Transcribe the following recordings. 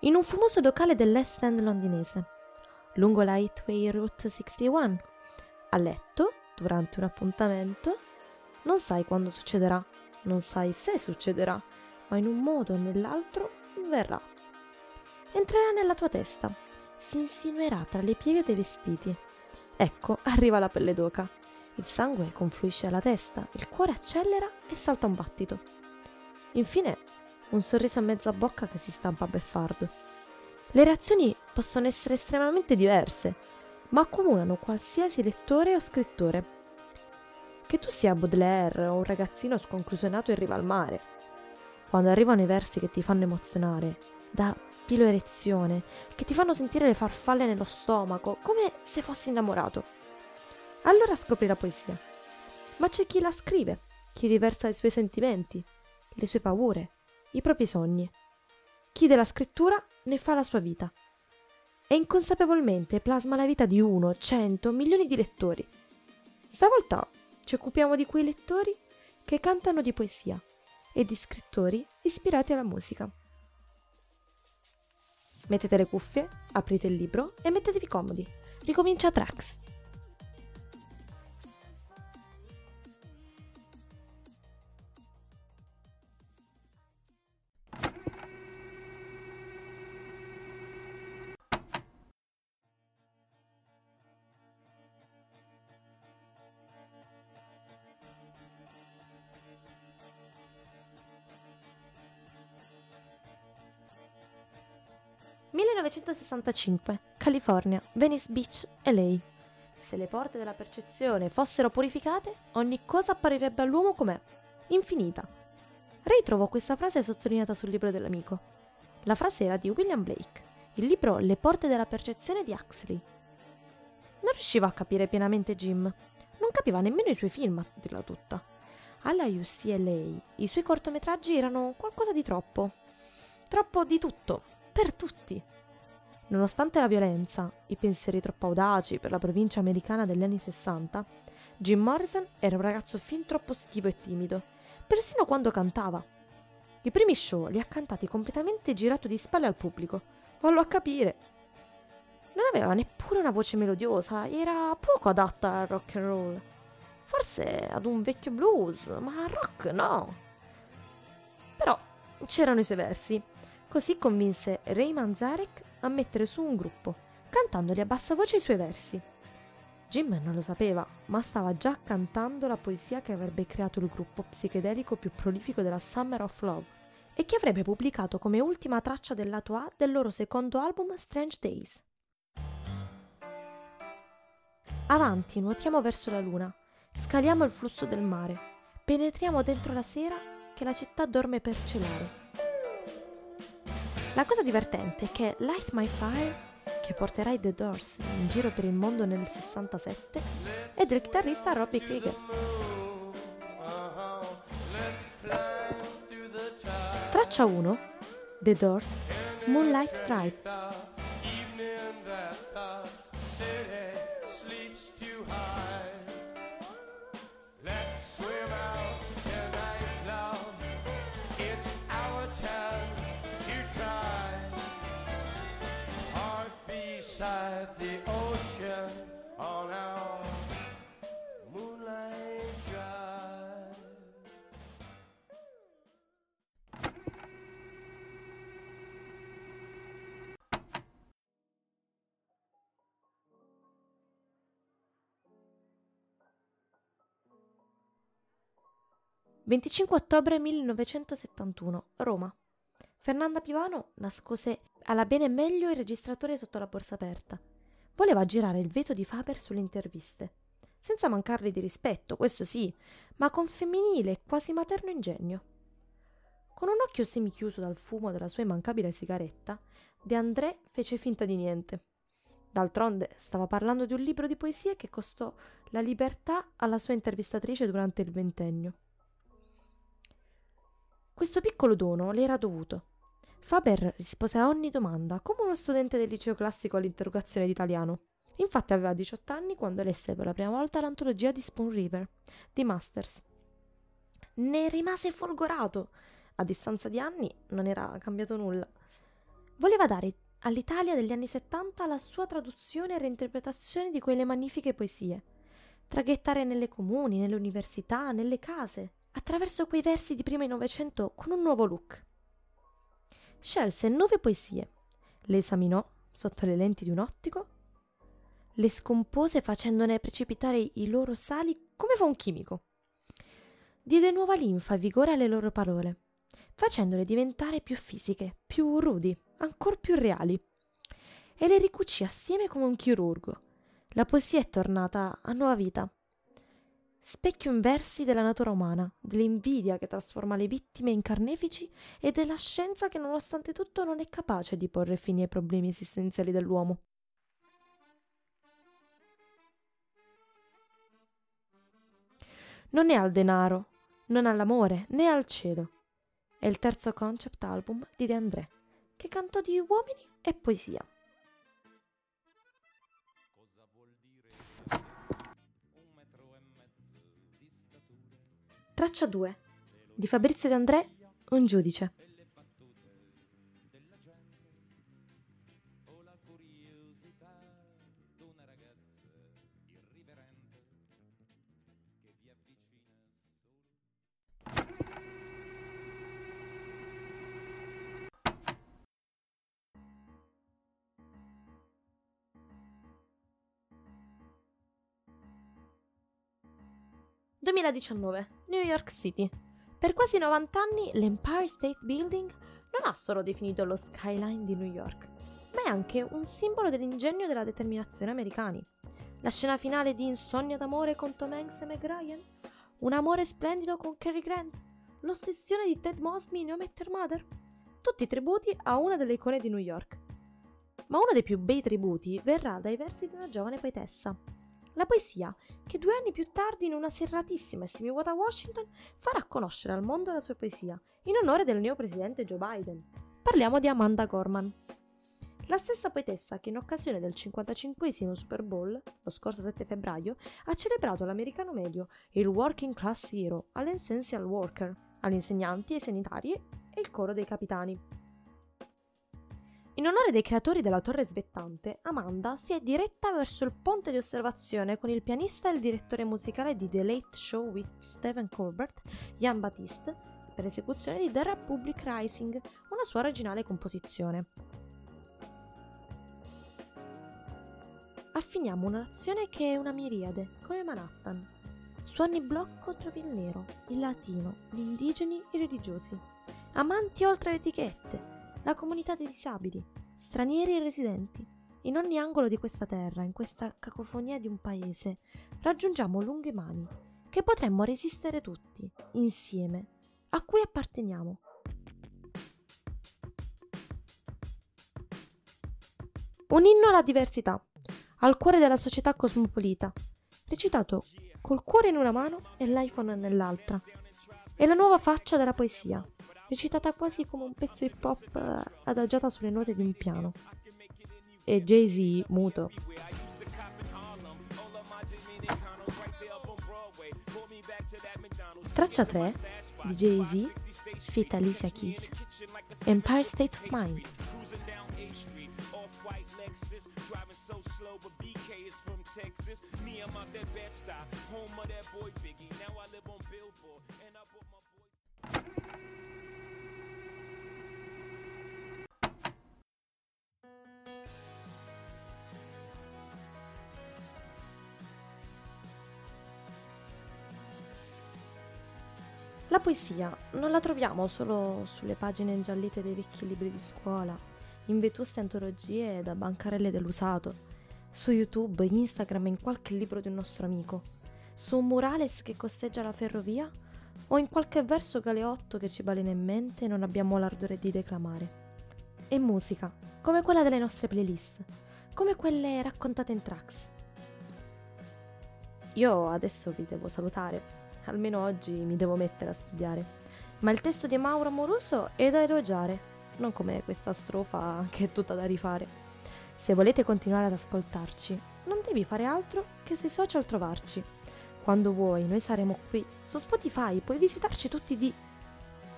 in un fumoso locale dell'Est End londinese, lungo la Highway Route 61, a letto, durante un appuntamento, non sai quando succederà, non sai se succederà, ma in un modo o nell'altro verrà. Entrerà nella tua testa, si insinuerà tra le pieghe dei vestiti. Ecco, arriva la pelle d'oca. Il sangue confluisce alla testa, il cuore accelera e salta un battito. Infine, un sorriso a mezza bocca che si stampa beffardo. Le reazioni possono essere estremamente diverse, ma accomunano qualsiasi lettore o scrittore. Che tu sia Baudelaire o un ragazzino sconclusionato in riva al mare, quando arrivano i versi che ti fanno emozionare, da pilo erezione, che ti fanno sentire le farfalle nello stomaco, come se fossi innamorato. Allora scopri la poesia. Ma c'è chi la scrive, chi riversa i suoi sentimenti, le sue paure, i propri sogni. Chi della scrittura ne fa la sua vita. E inconsapevolmente plasma la vita di uno, cento, milioni di lettori. Stavolta ci occupiamo di quei lettori che cantano di poesia e di scrittori ispirati alla musica. Mettete le cuffie, aprite il libro e mettetevi comodi. Ricomincia Trax. 1965, California, Venice Beach, LA. Se le porte della percezione fossero purificate, ogni cosa apparirebbe all'uomo com'è, infinita. Ray trovò questa frase sottolineata sul libro dell'amico. La frase era di William Blake, il libro Le porte della percezione di Huxley. Non riusciva a capire pienamente Jim, non capiva nemmeno i suoi film, a dirla tutta. Alla UCLA i suoi cortometraggi erano qualcosa di troppo. Troppo di tutto, per tutti. Nonostante la violenza, i pensieri troppo audaci per la provincia americana degli anni 60, Jim Morrison era un ragazzo fin troppo schivo e timido, persino quando cantava. I primi show li ha cantati completamente girato di spalle al pubblico, vallo a capire. Non aveva neppure una voce melodiosa, era poco adatta al rock and roll. Forse ad un vecchio blues, ma al rock no. Però c'erano i suoi versi, Così convinse Ray Manzarek a mettere su un gruppo, cantandogli a bassa voce i suoi versi. Jim non lo sapeva, ma stava già cantando la poesia che avrebbe creato il gruppo psichedelico più prolifico della Summer of Love e che avrebbe pubblicato come ultima traccia del lato A del loro secondo album Strange Days. Avanti, nuotiamo verso la luna, scaliamo il flusso del mare, penetriamo dentro la sera che la città dorme per celare. La cosa divertente è che Light My Fire, che porterà i The Doors in giro per il mondo nel 67, è del chitarrista Robbie Krieger. Traccia 1 The Doors Moonlight Drive beside the ocean on our moonlight drive. «25 ottobre 1971, Roma. Fernanda Pivano nascose alla bene meglio il registratore sotto la borsa aperta. Voleva girare il veto di Faber sulle interviste, senza mancarle di rispetto, questo sì, ma con femminile e quasi materno ingegno. Con un occhio semichiuso dal fumo della sua immancabile sigaretta, De André fece finta di niente. D'altronde stava parlando di un libro di poesie che costò la libertà alla sua intervistatrice durante il ventennio. Questo piccolo dono le era dovuto Faber rispose a ogni domanda, come uno studente del liceo classico all'interrogazione d'italiano. Infatti aveva 18 anni quando lesse per la prima volta l'antologia di Spoon River, di Masters. Ne rimase folgorato. A distanza di anni non era cambiato nulla. voleva dare all'Italia degli anni 70 la sua traduzione e reinterpretazione di quelle magnifiche poesie, traghettare nelle comuni, nelle università, nelle case, attraverso quei versi di prima Novecento con un nuovo look. Scelse nove poesie, le esaminò sotto le lenti di un ottico, le scompose facendone precipitare i loro sali come fa un chimico. Diede nuova linfa e vigore alle loro parole, facendole diventare più fisiche, più rudi, ancor più reali. E le ricucì assieme come un chirurgo. La poesia è tornata a nuova vita. Specchio in versi della natura umana, dell'invidia che trasforma le vittime in carnefici e della scienza che nonostante tutto non è capace di porre fine ai problemi esistenziali dell'uomo. Non è al denaro, non all'amore, né al cielo. È il terzo concept album di De André che cantò di uomini e poesia. Traccia 2 di Fabrizio De André, un giudice. 2019, New York City. Per quasi 90 anni l'Empire State Building non ha solo definito lo skyline di New York, ma è anche un simbolo dell'ingegno e della determinazione americani. La scena finale di Insonnia d'amore con Tom Hanks e Meg Ryan, un amore splendido con Cary Grant, l'ossessione di Ted Mosby in How Met Your Mother, tutti tributi a una delle icone di New York. Ma uno dei più bei tributi verrà dai versi di una giovane poetessa, la poesia che due anni più tardi in una serratissima Simiwata Washington farà conoscere al mondo la sua poesia in onore del neopresidente Joe Biden. Parliamo di Amanda Gorman. La stessa poetessa che in occasione del 55 Super Bowl, lo scorso 7 febbraio, ha celebrato l'americano medio e il working class hero all'essential worker, agli insegnanti, ai sanitari e il coro dei capitani. In onore dei creatori della torre svettante, Amanda si è diretta verso il ponte di osservazione con il pianista e il direttore musicale di The Late Show with Stephen Colbert, Jan Batiste, per esecuzione di The Republic Rising, una sua originale composizione. Affiniamo una nazione che è una miriade, come Manhattan. Su ogni blocco trovi il nero, il latino, gli indigeni, i religiosi. Amanti oltre le etichette, la comunità dei disabili, stranieri e residenti. In ogni angolo di questa terra, in questa cacofonia di un paese, raggiungiamo lunghe mani che potremmo resistere tutti, insieme, a cui apparteniamo. Un inno alla diversità, al cuore della società cosmopolita, recitato col cuore in una mano e l'iPhone nell'altra. È la nuova faccia della poesia, recitata quasi come un pezzo hip hop eh, adagiata sulle note di un piano. E Jay-Z muto. Traccia 3 di Jay-Z, fit Alicia Keys, Empire State of Mind. La poesia non la troviamo solo sulle pagine ingiallite dei vecchi libri di scuola, in vetuste antologie da bancarelle dell'usato, su YouTube, Instagram e in qualche libro di un nostro amico, su un murales che costeggia la ferrovia o in qualche verso galeotto che ci balena in mente e non abbiamo l'ardore di declamare. È musica, come quella delle nostre playlist, come quelle raccontate in tracks. Io adesso vi devo salutare almeno oggi mi devo mettere a studiare. Ma il testo di Mauro Amoruso è da elogiare, non come questa strofa che è tutta da rifare. Se volete continuare ad ascoltarci, non devi fare altro che sui social trovarci. Quando vuoi, noi saremo qui. Su Spotify puoi visitarci tutti di...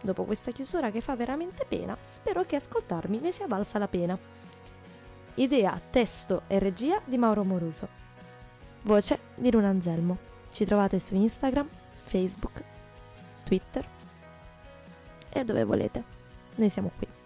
Dopo questa chiusura che fa veramente pena, spero che ascoltarmi ne sia valsa la pena. Idea, testo e regia di Mauro Moruso. Voce di Luna Anselmo. Ci trovate su Instagram, Facebook, Twitter e dove volete. Noi siamo qui.